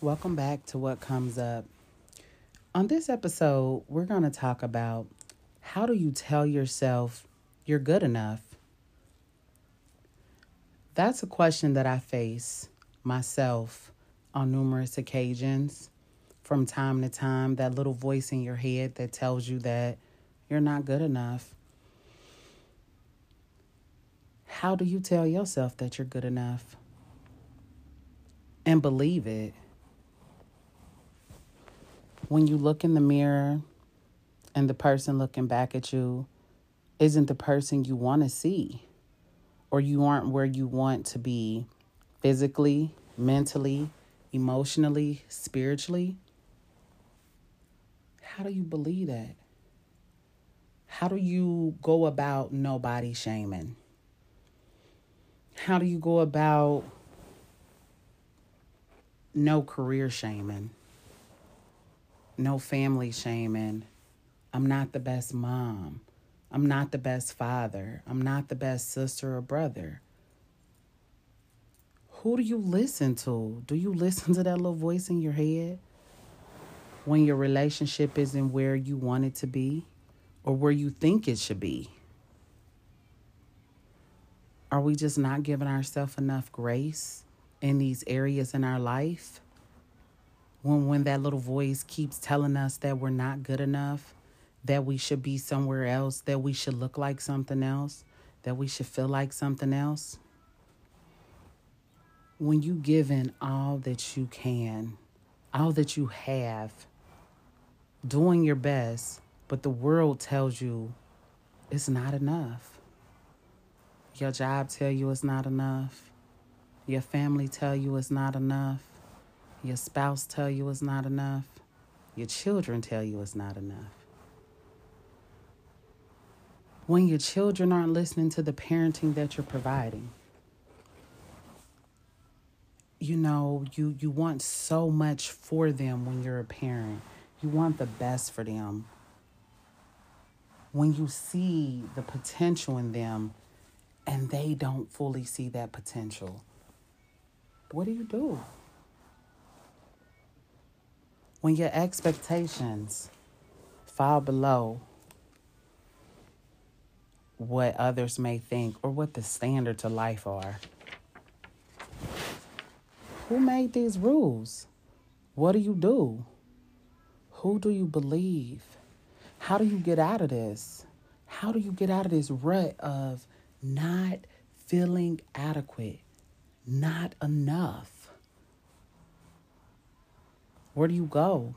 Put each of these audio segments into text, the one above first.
Welcome back to What Comes Up. On this episode, we're going to talk about how do you tell yourself you're good enough? That's a question that I face myself on numerous occasions. From time to time, that little voice in your head that tells you that you're not good enough. How do you tell yourself that you're good enough? And believe it. When you look in the mirror and the person looking back at you isn't the person you want to see, or you aren't where you want to be physically, mentally, emotionally, spiritually, how do you believe that? How do you go about nobody shaming? How do you go about no career shaming? No family shaming? I'm not the best mom. I'm not the best father. I'm not the best sister or brother. Who do you listen to? Do you listen to that little voice in your head? when your relationship isn't where you want it to be or where you think it should be? Are we just not giving ourselves enough grace in these areas in our life? When when that little voice keeps telling us that we're not good enough, that we should be somewhere else, that we should look like something else, that we should feel like something else? When you give in all that you can, all that you have, doing your best, but the world tells you it's not enough. Your job tell you it's not enough. Your family tell you it's not enough. Your spouse tell you it's not enough. Your children tell you it's not enough. When your children aren't listening to the parenting that you're providing, you know, you, you want so much for them when you're a parent you want the best for them. When you see the potential in them and they don't fully see that potential, what do you do? When your expectations fall below what others may think or what the standards of life are. Who made these rules? What do you do? Who do you believe? How do you get out of this? How do you get out of this rut of not feeling adequate, not enough? Where do you go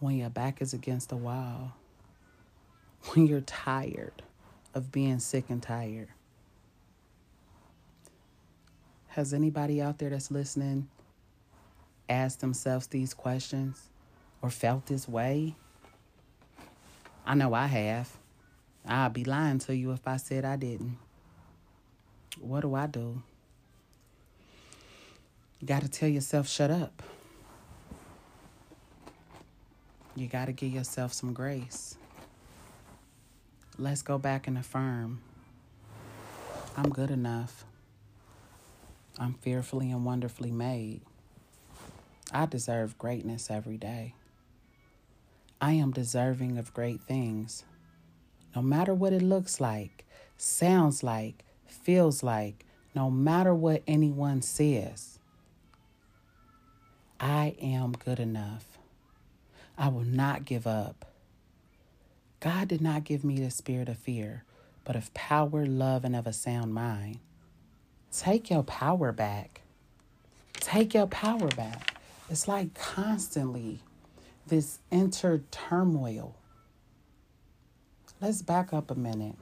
when your back is against the wall? When you're tired of being sick and tired? Has anybody out there that's listening asked themselves these questions? or felt this way? I know I have. I'd be lying to you if I said I didn't. What do I do? You got to tell yourself, shut up. You got to give yourself some grace. Let's go back and affirm I'm good enough. I'm fearfully and wonderfully made. I deserve greatness every day. I am deserving of great things. No matter what it looks like, sounds like, feels like, no matter what anyone says, I am good enough. I will not give up. God did not give me the spirit of fear, but of power, love, and of a sound mind. Take your power back. Take your power back. It's like constantly this inner turmoil. Let's back up a minute.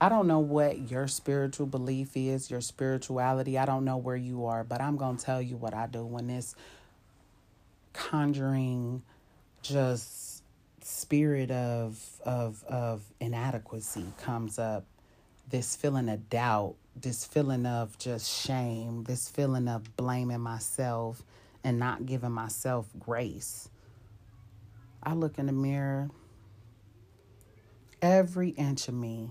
I don't know what your spiritual belief is, your spirituality. I don't know where you are, but I'm going to tell you what I do when this conjuring just spirit of of of inadequacy comes up this feeling of doubt this feeling of just shame this feeling of blaming myself and not giving myself grace. I look in the mirror, every inch of me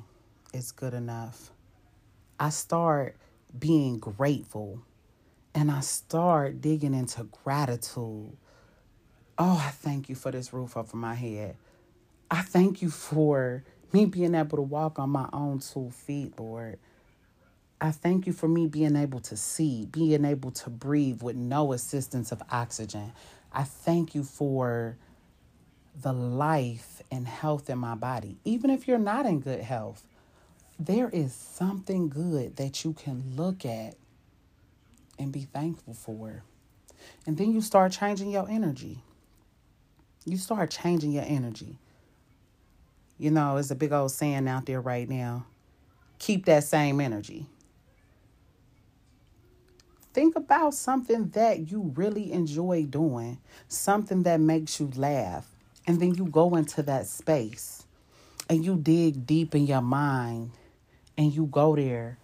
is good enough. I start being grateful and I start digging into gratitude. Oh, I thank you for this roof over my head. I thank you for me being able to walk on my own two feet, Lord. I thank you for me being able to see, being able to breathe with no assistance of oxygen. I thank you for the life and health in my body. Even if you're not in good health, there is something good that you can look at and be thankful for. And then you start changing your energy. You start changing your energy. You know, it's a big old saying out there right now keep that same energy. Think about something that you really enjoy doing, something that makes you laugh. And then you go into that space and you dig deep in your mind and you go there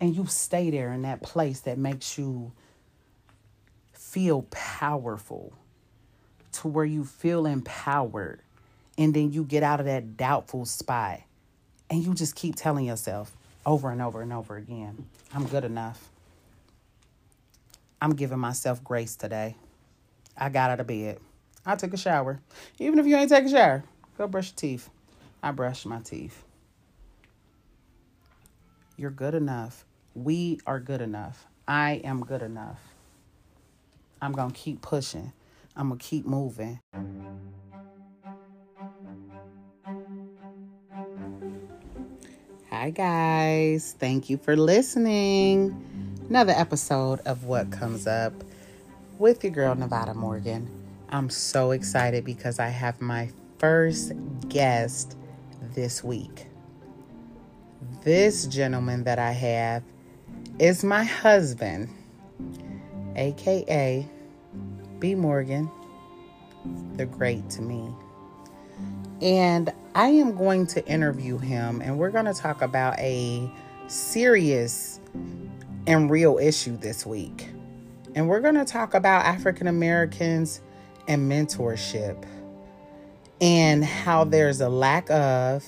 and you stay there in that place that makes you feel powerful to where you feel empowered and then you get out of that doubtful spot and you just keep telling yourself over and over and over again i'm good enough. I'm giving myself grace today. I got out of bed. I took a shower. Even if you ain't take a shower go brush your teeth. I brush my teeth. You're good enough. We are good enough. I am good enough. I'm to keep pushing. I'm going to keep moving. Hi, guys. Thank you for listening. Another episode of What Comes Up with your girl, Nevada Morgan. I'm so excited because I have my first guest this week. This gentleman that I have is my husband, aka B. Morgan, the great to me. And I am going to interview him, and we're going to talk about a serious and real issue this week. And we're going to talk about African Americans and mentorship and how there's a lack of,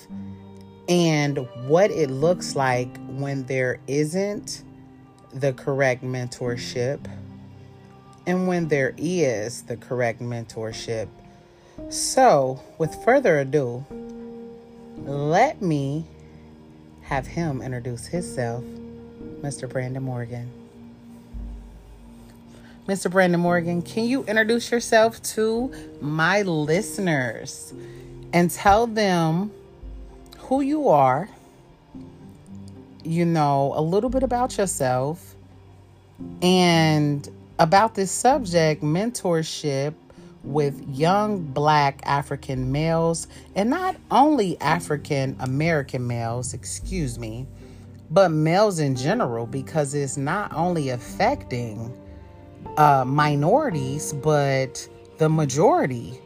and what it looks like when there isn't the correct mentorship and when there is the correct mentorship. So, with further ado, let me have him introduce himself, Mr. Brandon Morgan. Mr. Brandon Morgan, can you introduce yourself to my listeners and tell them who you are you know, a little bit about yourself and about this subject mentorship with young black African males, and not only African American males, excuse me, but males in general, because it's not only affecting uh, minorities, but the majority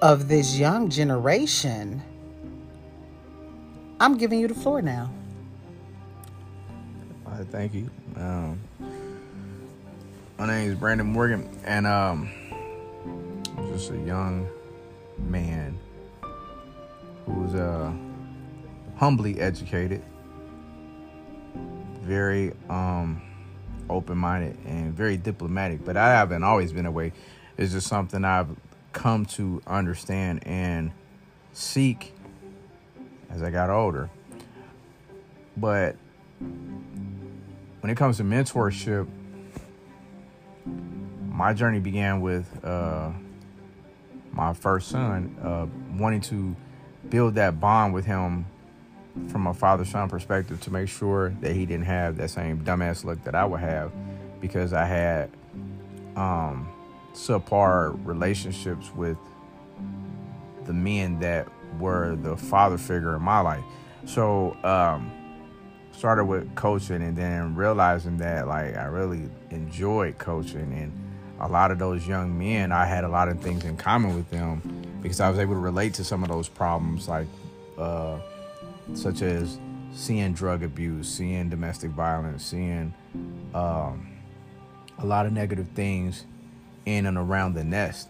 of this young generation. I'm giving you the floor now. Thank you. Um, my name is Brandon Morgan, and um, just a young man who's uh, humbly educated, very um, open-minded, and very diplomatic. But I haven't always been that way. It's just something I've come to understand and seek as I got older. But when it comes to mentorship, my journey began with uh, my first son, uh, wanting to build that bond with him from a father son perspective to make sure that he didn't have that same dumbass look that I would have because I had um, subpar relationships with the men that were the father figure in my life. So, um, started with coaching and then realizing that like I really enjoyed coaching and a lot of those young men I had a lot of things in common with them because I was able to relate to some of those problems like uh, such as seeing drug abuse, seeing domestic violence, seeing um, a lot of negative things in and around the nest.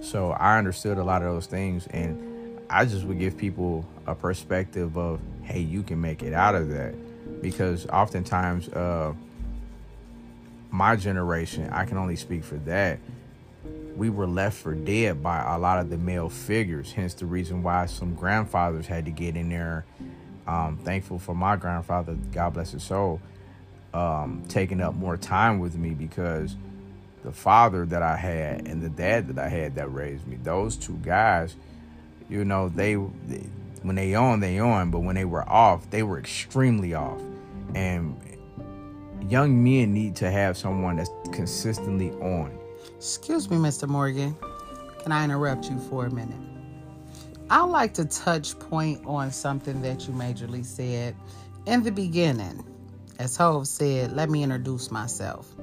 So I understood a lot of those things and I just would give people a perspective of, hey, you can make it out of that because oftentimes uh, my generation, I can only speak for that. We were left for dead by a lot of the male figures, hence the reason why some grandfathers had to get in there. Um, thankful for my grandfather, God bless his soul, um, taking up more time with me because the father that I had and the dad that I had that raised me, those two guys, you know, they, they when they on, they on, but when they were off, they were extremely off. And young men need to have someone that's consistently on. Excuse me, Mr. Morgan. Can I interrupt you for a minute? I'd like to touch point on something that you majorly said in the beginning. As Hov said, let me introduce myself.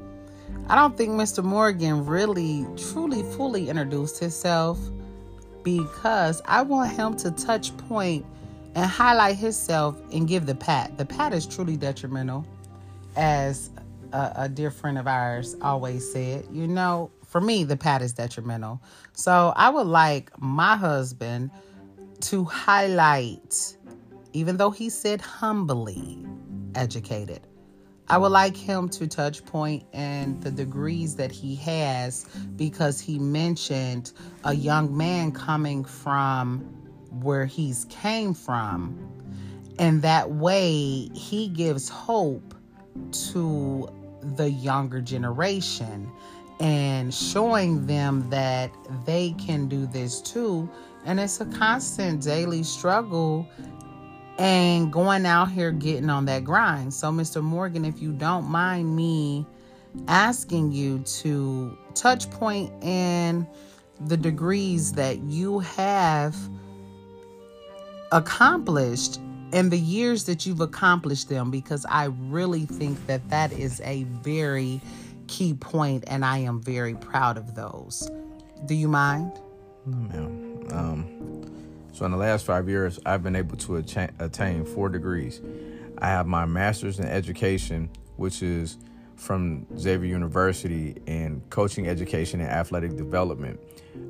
I don't think Mr. Morgan really, truly, fully introduced himself because I want him to touch point and highlight himself and give the pat. The pat is truly detrimental, as a, a dear friend of ours always said. You know, for me, the pat is detrimental. So I would like my husband to highlight, even though he said humbly educated, I would like him to touch and the degrees that he has because he mentioned a young man coming from where he's came from. And that way he gives hope to the younger generation and showing them that they can do this too. And it's a constant daily struggle and going out here getting on that grind. So, Mr. Morgan, if you don't mind me asking you to touch point in the degrees that you have accomplished and the years that you've accomplished them, because I really think that that is a very key point, and I am very proud of those. Do you mind? No, ma'am. Um, so, in the last five years, I've been able to attain four degrees. I have my master's in education, which is from Xavier University in coaching education and athletic development.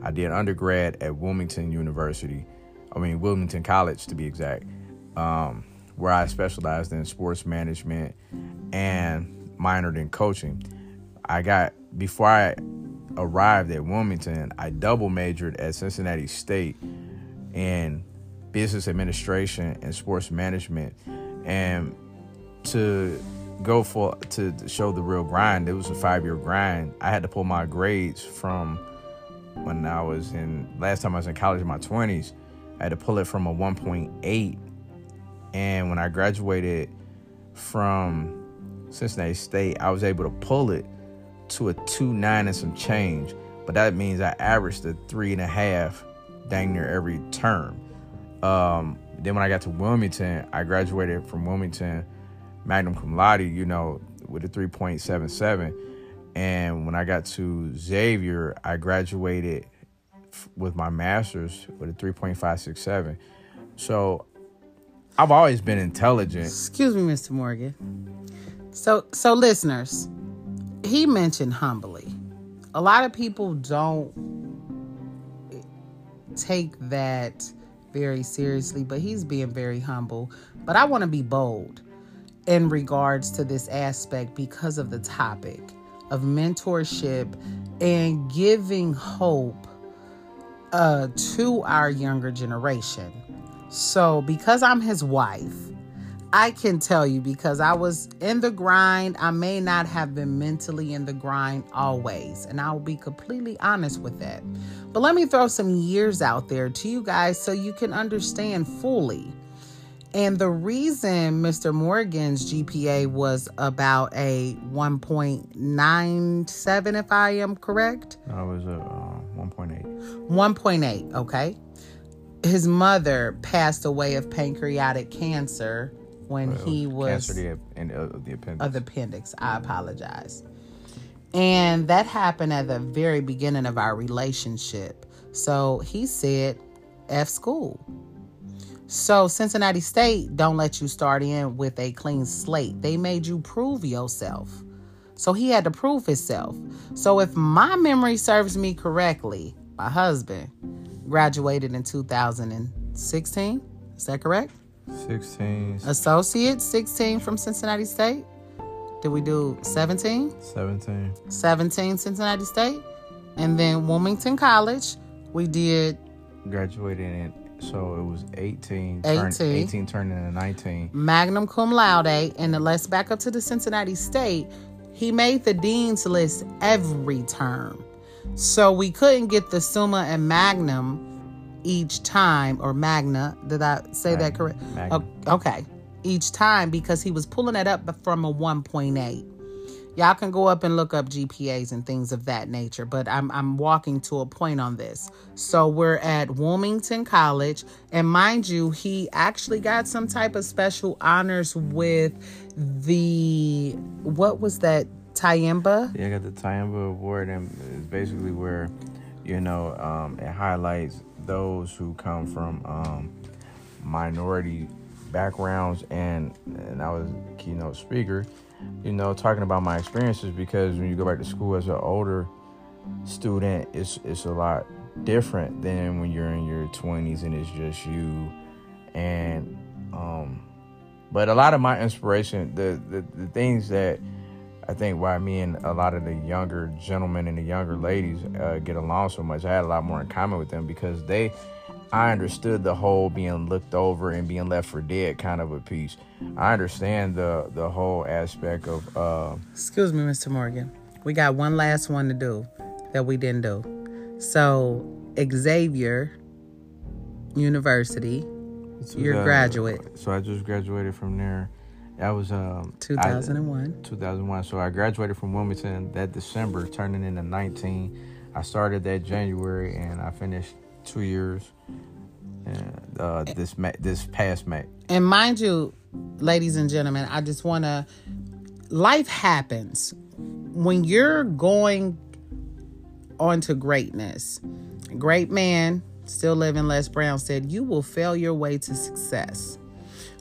I did undergrad at Wilmington University, I mean, Wilmington College to be exact, um, where I specialized in sports management and minored in coaching. I got, before I arrived at Wilmington, I double majored at Cincinnati State in business administration and sports management. And to go for to show the real grind, it was a five year grind. I had to pull my grades from when I was in last time I was in college in my twenties. I had to pull it from a 1.8, and when I graduated from Cincinnati State, I was able to pull it to a two nine and some change. But that means I averaged a three and a half dang near every term. Um, then when I got to Wilmington, I graduated from Wilmington magna cum laude, you know, with a 3.77. And when I got to Xavier, I graduated f- with my master's with a 3.567. So I've always been intelligent. Excuse me, Mr. Morgan. So, so listeners, he mentioned humbly. A lot of people don't take that very seriously, but he's being very humble. But I want to be bold in regards to this aspect because of the topic of mentorship and giving hope uh, to our younger generation. So, because I'm his wife, I can tell you because I was in the grind. I may not have been mentally in the grind always, and I will be completely honest with that. But let me throw some years out there to you guys so you can understand fully. And the reason Mr. Morgan's GPA was about a 1.97, if I am correct. I was a uh, 1.8. 1.8, okay. His mother passed away of pancreatic cancer when well, he was cancer uh, of the appendix. Of the appendix. I apologize. And that happened at the very beginning of our relationship. So he said, F school. So Cincinnati State don't let you start in with a clean slate. They made you prove yourself. So he had to prove himself. So if my memory serves me correctly, my husband graduated in 2016. Is that correct? 16. Associate 16 from Cincinnati State. Did we do 17? 17. 17 Cincinnati State. And then Wilmington College, we did Graduated in, so it was 18. 18. Turned, 18 turned into 19. magna cum laude. And then let's back up to the Cincinnati State. He made the dean's list every term. So we couldn't get the summa and magnum each time, or magna. Did I say that correct? Magna. Okay. Each time because he was pulling it up from a 1.8. Y'all can go up and look up GPAs and things of that nature, but I'm I'm walking to a point on this. So we're at Wilmington College, and mind you, he actually got some type of special honors with the what was that Tayemba? Yeah, I got the Tayamba Award, and it's basically where, you know, um, it highlights those who come from um, minority backgrounds, and and I was keynote speaker, you know, talking about my experiences because when you go back to school as an older student, it's it's a lot different than when you're in your 20s and it's just you, and um, but a lot of my inspiration, the the, the things that I think why me and a lot of the younger gentlemen and the younger ladies uh, get along so much. I had a lot more in common with them because they, I understood the whole being looked over and being left for dead kind of a piece. I understand the the whole aspect of uh, Excuse me, Mr. Morgan. We got one last one to do that we didn't do. So Xavier University, You're a uh, graduate. So I just graduated from there. That was um, I- 2001. 2001. So I graduated from Wilmington that December, turning into 19. I started that January and I finished two years. And, uh, this May, this past May. And mind you, ladies and gentlemen, I just want to. Life happens when you're going on to greatness. Great man, still living, Les Brown said, You will fail your way to success.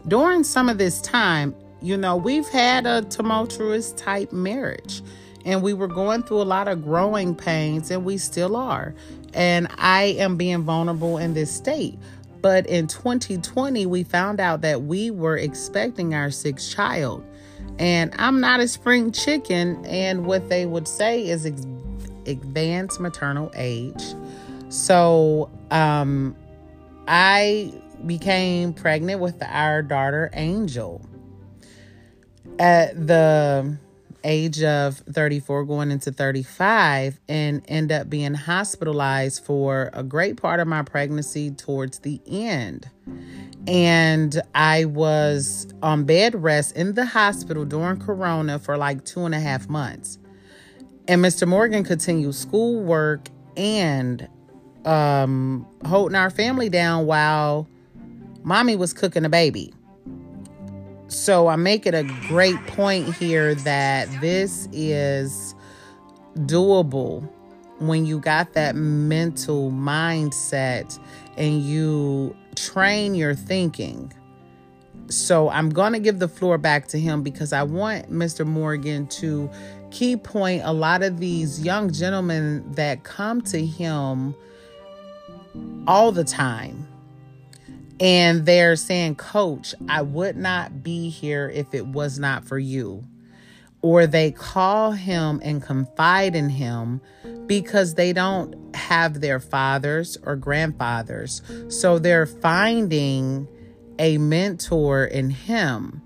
During some of this time, you know, we've had a tumultuous type marriage and we were going through a lot of growing pains and we still are. And I am being vulnerable in this state. But in 2020, we found out that we were expecting our sixth child. And I'm not a spring chicken. And what they would say is ex- advanced maternal age. So um, I became pregnant with our daughter, Angel, at the age of 34 going into 35 and end up being hospitalized for a great part of my pregnancy towards the end. And i was on bed rest in the hospital during corona for like two and a half months. And mr morgan continued schoolwork and um holding our family down while mommy was cooking a baby so I make it a great point here that this is doable when you got that mental mindset and you train your thinking. So I'm going to give the floor back to him because I want Mr. Morgan to key point a lot of these young gentlemen that come to him all the time and they're saying, Coach, I would not be here if it was not for you. Or they call him and confide in him because they don't have their fathers or grandfathers. So they're finding a mentor in him.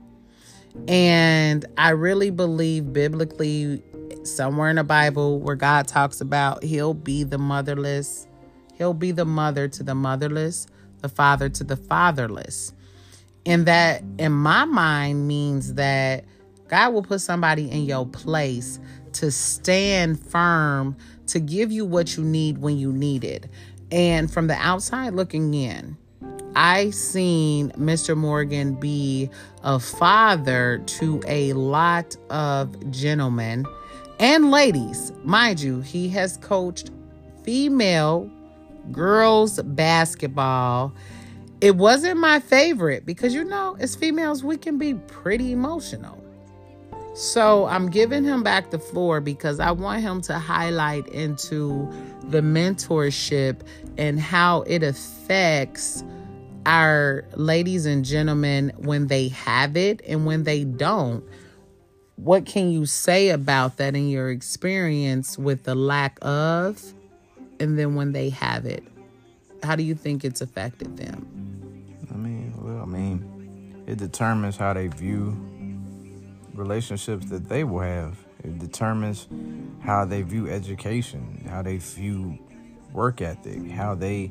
And I really believe biblically, somewhere in the Bible, where God talks about he'll be the motherless, he'll be the mother to the motherless the father to the fatherless. And that, in my mind, means that God will put somebody in your place to stand firm, to give you what you need when you need it. And from the outside looking in, I seen Mr. Morgan be a father to a lot of gentlemen and ladies. Mind you, he has coached female girls basketball. It wasn't my favorite because you know, as females, we can be pretty emotional. So I'm giving him back the floor because I want him to highlight into the mentorship and how it affects our ladies and gentlemen when they have it and when they don't. what can you say about that in your experience with the lack of and then when they have it how do you think it's affected them I mean, well, I mean, it determines how they view relationships that they will have. It determines how they view education, how they view work ethic, how they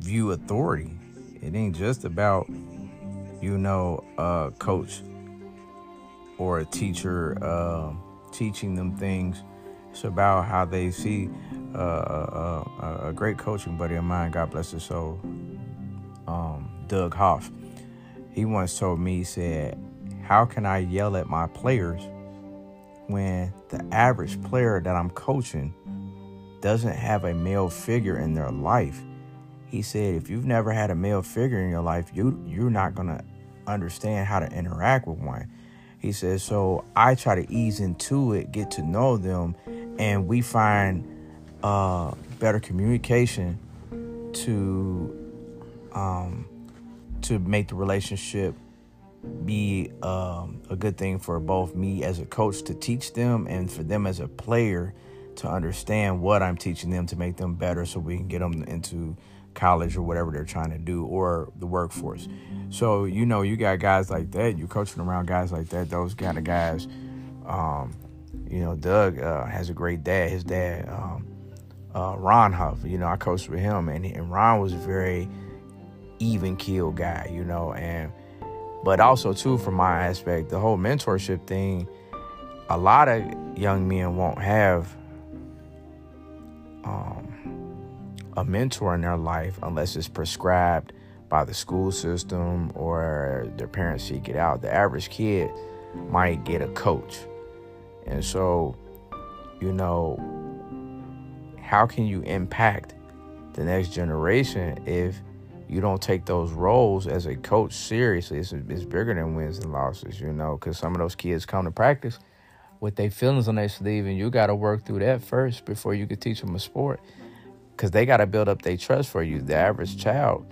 view authority. It ain't just about, you know, a coach or a teacher uh, teaching them things. It's about how they see uh, uh, a great coaching buddy of mine, God bless his soul, um, Doug Hoff. He once told me, he said, How can I yell at my players when the average player that I'm coaching doesn't have a male figure in their life? He said, If you've never had a male figure in your life, you, you're not going to understand how to interact with one. He says, So I try to ease into it, get to know them, and we find uh, better communication to um, to make the relationship be um, a good thing for both me as a coach to teach them and for them as a player to understand what I'm teaching them to make them better so we can get them into college or whatever they're trying to do or the workforce. So, you know, you got guys like that, you're coaching around guys like that, those kind of guys. Um, you know, Doug uh, has a great dad. His dad, um, uh, Ron Huff, you know, I coached with him, and, and Ron was a very even keel guy, you know, and but also too from my aspect, the whole mentorship thing, a lot of young men won't have um, a mentor in their life unless it's prescribed by the school system or their parents seek it out. The average kid might get a coach. And so, you know, how can you impact the next generation if you don't take those roles as a coach seriously. It's, it's bigger than wins and losses, you know, because some of those kids come to practice with their feelings on their sleeve, and you got to work through that first before you can teach them a sport, because they got to build up their trust for you. The average child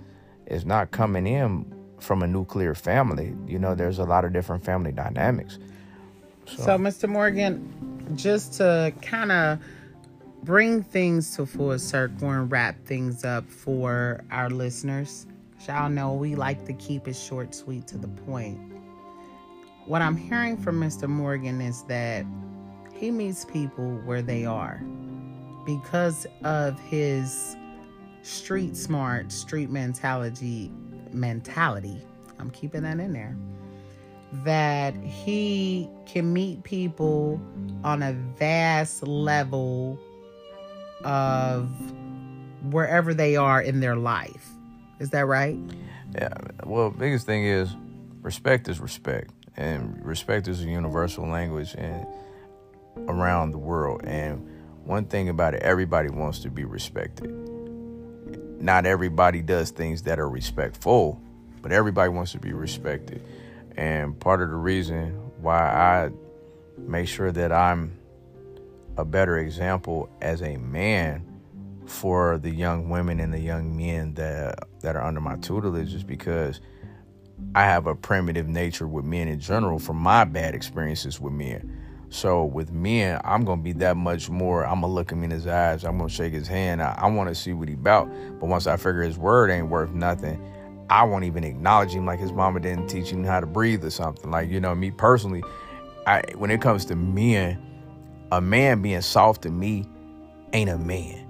is not coming in from a nuclear family. You know, there's a lot of different family dynamics. So, so Mr. Morgan, just to kind of bring things to full circle and wrap things up for our listeners. Y'all know we like to keep it short, sweet, to the point. What I'm hearing from Mr. Morgan is that he meets people where they are because of his street smart, street mentality mentality. I'm keeping that in there. That he can meet people on a vast level of wherever they are in their life. Is that right? Yeah. Well, biggest thing is respect is respect, and respect is a universal language and around the world. And one thing about it, everybody wants to be respected. Not everybody does things that are respectful, but everybody wants to be respected. And part of the reason why I make sure that I'm a better example as a man for the young women and the young men that that are under my tutelage is because I have a primitive nature with men in general from my bad experiences with men. So with men, I'm gonna be that much more. I'm gonna look him in his eyes. I'm gonna shake his hand. I, I want to see what he about. But once I figure his word ain't worth nothing, I won't even acknowledge him like his mama didn't teach him how to breathe or something. Like you know, me personally, I when it comes to men a man being soft to me ain't a man.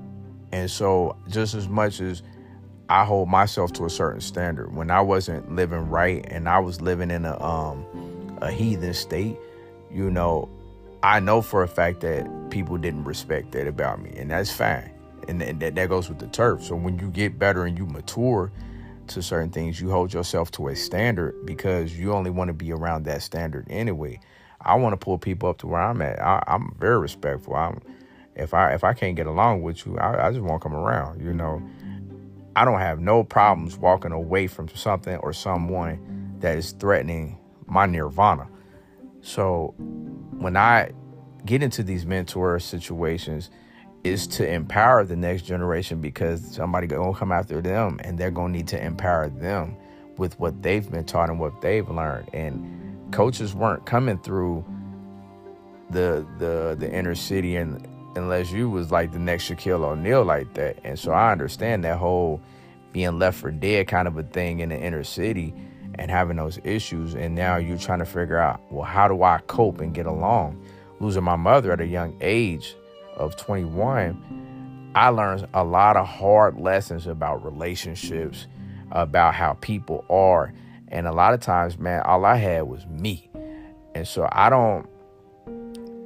And so, just as much as I hold myself to a certain standard, when I wasn't living right and I was living in a um a heathen state, you know, I know for a fact that people didn't respect that about me, and that's fine. And, and that, that goes with the turf. So when you get better and you mature to certain things, you hold yourself to a standard because you only want to be around that standard anyway. I want to pull people up to where I'm at. I, am very respectful. I'm if I if I can't get along with you, I, I just won't come around. You know, I don't have no problems walking away from something or someone that is threatening my nirvana. So when I get into these mentor situations, is to empower the next generation because somebody gonna come after them and they're gonna need to empower them with what they've been taught and what they've learned and coaches weren't coming through the the the inner city and unless you was like the next Shaquille O'Neal like that. And so I understand that whole being left for dead kind of a thing in the inner city and having those issues. And now you're trying to figure out, well, how do I cope and get along? Losing my mother at a young age of 21, I learned a lot of hard lessons about relationships, about how people are. And a lot of times, man, all I had was me. And so I don't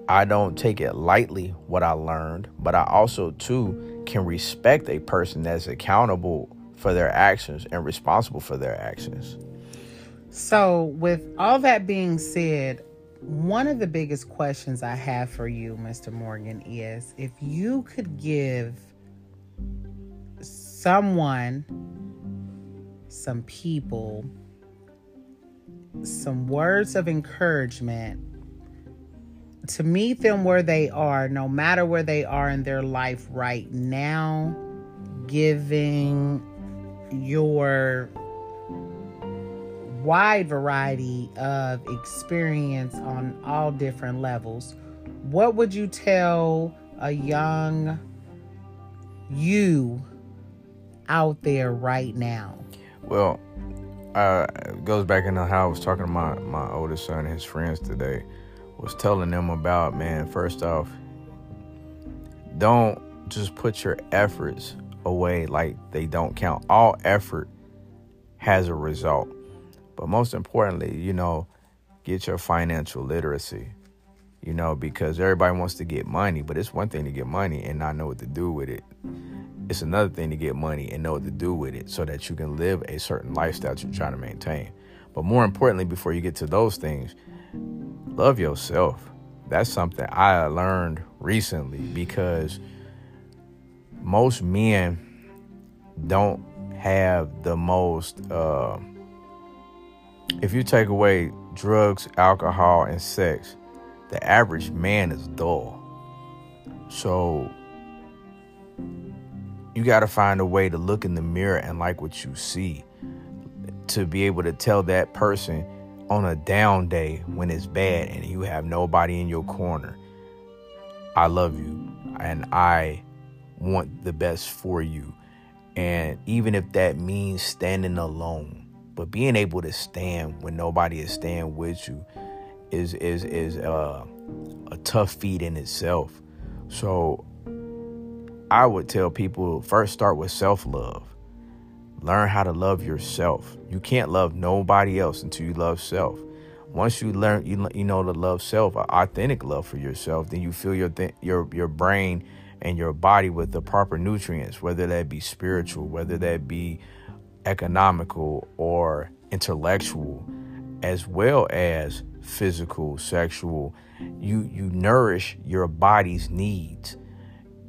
I don't take it lightly what I learned, but I also too can respect a person that's accountable for their actions and responsible for their actions. So, with all that being said, one of the biggest questions I have for you, Mr. Morgan, is if you could give someone, some people, some words of encouragement to meet them where they are, no matter where they are in their life right now, giving your wide variety of experience on all different levels, what would you tell a young you out there right now? Well, uh, goes back into how I was talking to my, my oldest son and his friends today was telling them about, man, first off, don't just put your efforts away like they don't count. All effort has a result. But most importantly, you know, get your financial literacy. You know, because everybody wants to get money, but it's one thing to get money and not know what to do with it. It's another thing to get money and know what to do with it so that you can live a certain lifestyle you're trying to maintain. But more importantly, before you get to those things, love yourself. That's something I learned recently because most men don't have the most. Uh, if you take away drugs, alcohol, and sex, the average man is dull. So you got to find a way to look in the mirror and like what you see to be able to tell that person on a down day when it's bad and you have nobody in your corner. I love you and I want the best for you. And even if that means standing alone, but being able to stand when nobody is staying with you is is is uh, a tough feat in itself. So I would tell people first start with self-love. Learn how to love yourself. You can't love nobody else until you love self. Once you learn, you, you know to love self, authentic love for yourself, then you fill your th- your your brain and your body with the proper nutrients, whether that be spiritual, whether that be economical or intellectual, as well as physical, sexual. You you nourish your body's needs.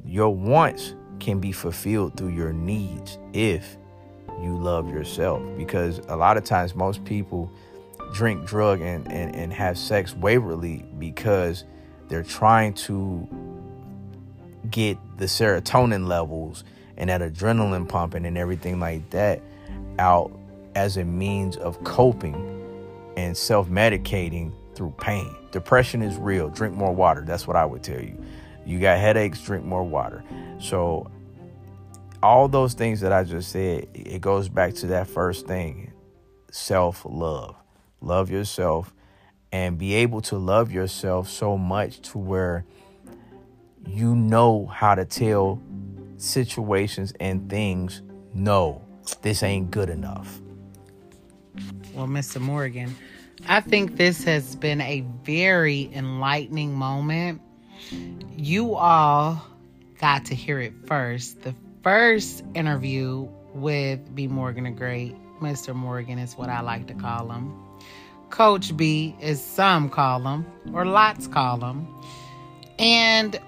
Your wants can be fulfilled through your needs if you love yourself. Because a lot of times most people drink, drug, and, and, and have sex waverly because they're trying to get the serotonin levels and that adrenaline pumping and everything like that out as a means of coping and self medicating through pain. Depression is real. Drink more water. That's what I would tell you. You got headaches, drink more water. So, all those things that I just said, it goes back to that first thing self love. Love yourself and be able to love yourself so much to where you know how to tell situations and things no, this ain't good enough. Well, Mr. Morgan, I think this has been a very enlightening moment. You all got to hear it first. The first interview with B. Morgan the Great, Mr. Morgan is what I like to call him. Coach B, as some call him, or lots call him. And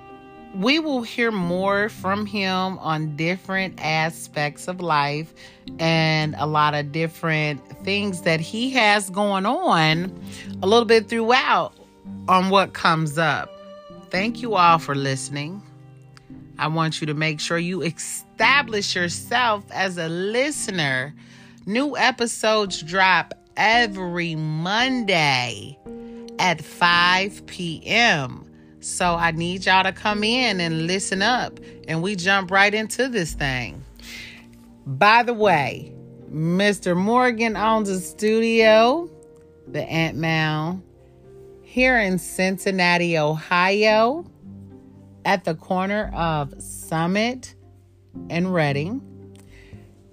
we will hear more from him on different aspects of life and a lot of different things that he has going on a little bit throughout on what comes up. Thank you all for listening. I want you to make sure you establish yourself as a listener. New episodes drop every Monday at 5 p.m. So I need y'all to come in and listen up, and we jump right into this thing. By the way, Mr. Morgan owns a studio, the Ant Mound, here in Cincinnati, Ohio, at the corner of Summit and Reading.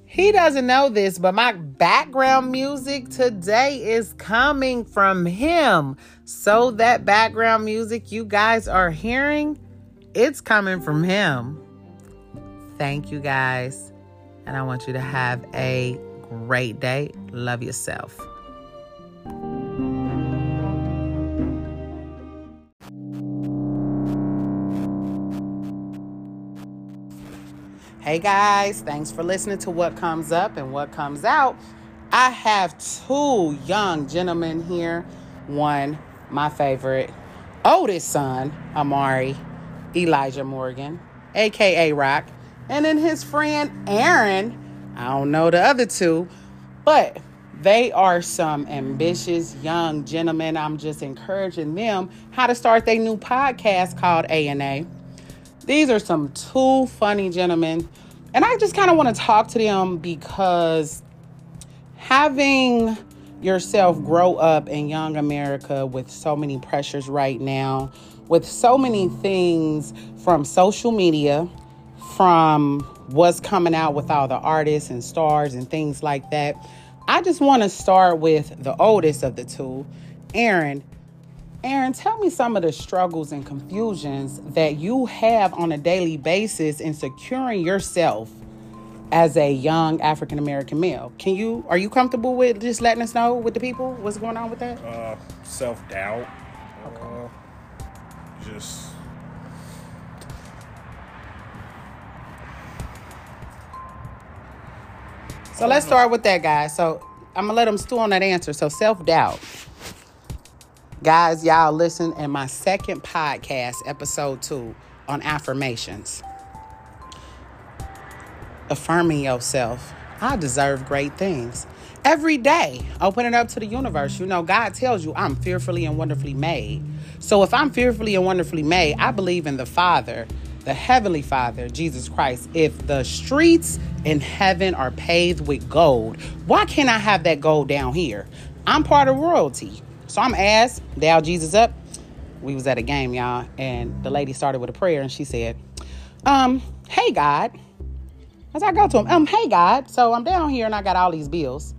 He doesn't know this, but my background music today is coming from him. So that background music you guys are hearing, it's coming from him. Thank you guys. And I want you to have a great day. Love yourself. Hey guys, thanks for listening to what comes up and what comes out. I have two young gentlemen here. One, my favorite, oldest son, Amari, Elijah Morgan, aka Rock, and then his friend Aaron. I don't know the other two, but they are some ambitious young gentlemen. I'm just encouraging them how to start their new podcast called A and A. These are some two funny gentlemen. And I just kind of want to talk to them because having yourself grow up in young America with so many pressures right now, with so many things from social media, from what's coming out with all the artists and stars and things like that. I just want to start with the oldest of the two, Aaron. Aaron, tell me some of the struggles and confusions that you have on a daily basis in securing yourself as a young African American male. Can you are you comfortable with just letting us know with the people what's going on with that? Uh, self doubt. Uh, just So let's start with that, guys. So I'm gonna let him stew on that answer. So self doubt. Guys, y'all listen in my second podcast, episode two, on affirmations. Affirming yourself. I deserve great things. Every day, open it up to the universe. You know, God tells you I'm fearfully and wonderfully made. So if I'm fearfully and wonderfully made, I believe in the Father, the Heavenly Father, Jesus Christ. If the streets in heaven are paved with gold, why can't I have that gold down here? I'm part of royalty. So I'm asked, dial Jesus up. We was at a game, y'all, and the lady started with a prayer and she said, um, hey God. As I go to him, um, hey God, so I'm down here and I got all these bills.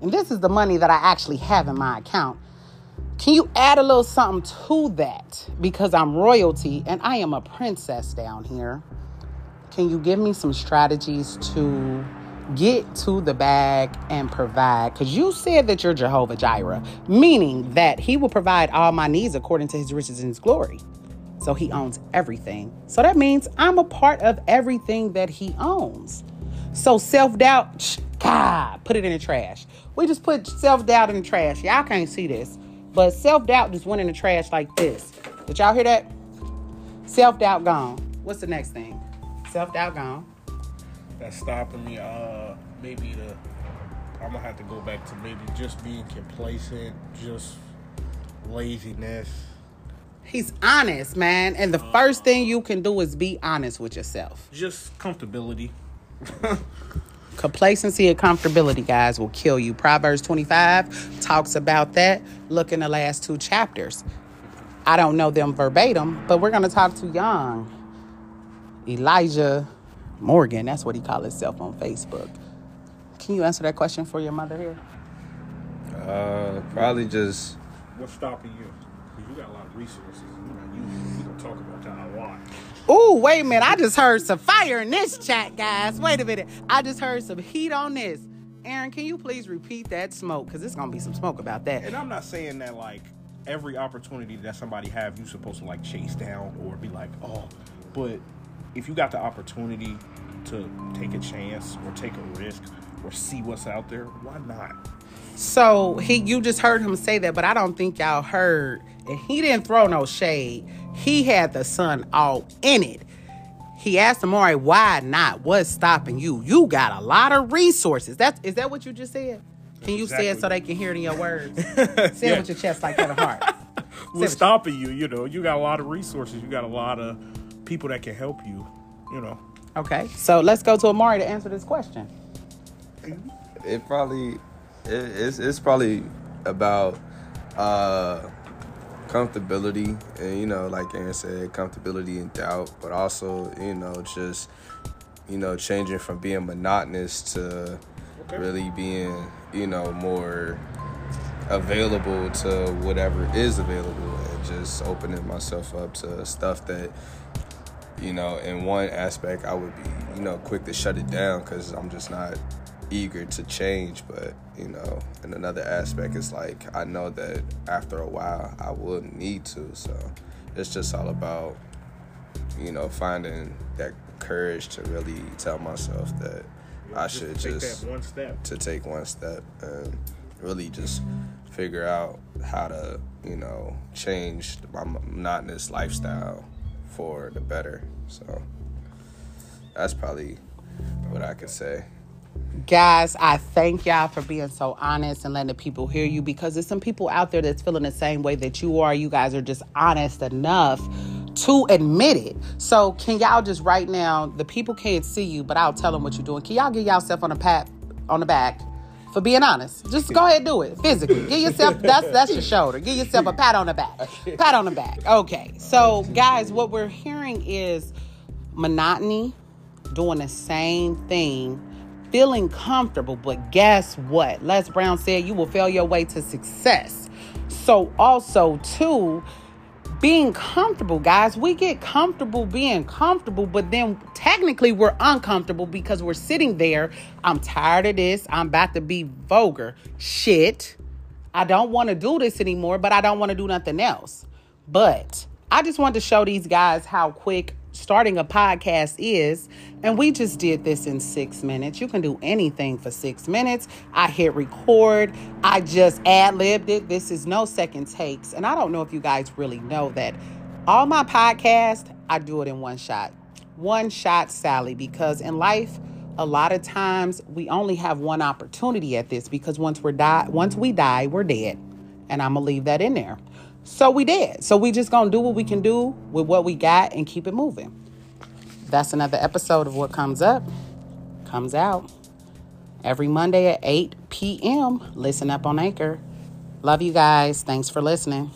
And this is the money that I actually have in my account. Can you add a little something to that? Because I'm royalty and I am a princess down here. Can you give me some strategies to get to the bag and provide? Because you said that you're Jehovah Jireh, meaning that He will provide all my needs according to His riches and His glory. So He owns everything. So that means I'm a part of everything that He owns. So self doubt, God, put it in the trash. We just put self doubt in the trash. Y'all can't see this, but self doubt just went in the trash like this. Did y'all hear that? Self doubt gone. What's the next thing? Self doubt gone. That's stopping me. Uh, maybe the I'm gonna have to go back to maybe just being complacent, just laziness. He's honest, man. And the first thing you can do is be honest with yourself. just comfortability. Complacency and comfortability, guys, will kill you. Proverbs 25 talks about that. Look in the last two chapters. I don't know them verbatim, but we're going to talk to young Elijah Morgan. That's what he called himself on Facebook. Can you answer that question for your mother here? Uh, probably just What's stopping you? 'Cause you got a lot of resources. You're not using. Gonna talk about that a lot. Ooh, wait a minute. I just heard some fire in this chat, guys. Wait a minute. I just heard some heat on this. Aaron, can you please repeat that smoke? Because it's going to be some smoke about that. And I'm not saying that like every opportunity that somebody have, you supposed to like chase down or be like, oh, but if you got the opportunity to take a chance or take a risk or see what's out there, why not? So he, you just heard him say that, but I don't think y'all heard. And he didn't throw no shade. He had the sun all in it. He asked Amari, "Why not? What's stopping you? You got a lot of resources." That's is that what you just said? Can you say it so they can hear it in your words? say it with your chest like Kevin Hart. what's stopping you? You know, you got a lot of resources. You got a lot of people that can help you. You know. Okay, so let's go to Amari to answer this question. It probably it, it's it's probably about uh comfortability and you know like Aaron said comfortability and doubt but also you know just you know changing from being monotonous to Okay. really being you know more available to whatever is available and just opening myself up to stuff that you know in one aspect I would be you know quick to shut it down because I'm just not eager to change. But you know in another aspect it's like I know that after a while I will need to. So it's just all about you know finding that courage to really tell myself that I Just should take just that one step. to take one step and really just figure out how to, you know, change my monotonous lifestyle for the better. So that's probably what I could say. Guys, I thank y'all for being so honest and letting the people hear you because there's some people out there that's feeling the same way that you are. You guys are just honest enough to admit it. So, can y'all just right now, the people can't see you, but I'll tell them what you're doing. Can y'all give yourself on a pat on the back for being honest? Just go ahead and do it physically. Give yourself that's that's your shoulder. Give yourself a pat on the back. Pat on the back. Okay. So, guys, what we're hearing is monotony, doing the same thing, feeling comfortable. But guess what? Les Brown said you will fail your way to success. So, also, too, being comfortable, guys, we get comfortable being comfortable, but then technically we're uncomfortable because we're sitting there. I'm tired of this. I'm about to be vulgar. Shit. I don't want to do this anymore, but I don't want to do nothing else. But I just wanted to show these guys how quick starting a podcast is. And we just did this in six minutes. You can do anything for six minutes. I hit record. I just ad libbed it. This is no second takes. And I don't know if you guys really know that all my podcasts, I do it in one shot. One shot, Sally, because in life, a lot of times we only have one opportunity at this because once we're die once we die, we're dead. And I'm gonna leave that in there. So we did. So we just gonna do what we can do with what we got and keep it moving. That's another episode of what comes up, comes out every Monday at 8 p.m. Listen up on Anchor. Love you guys. Thanks for listening.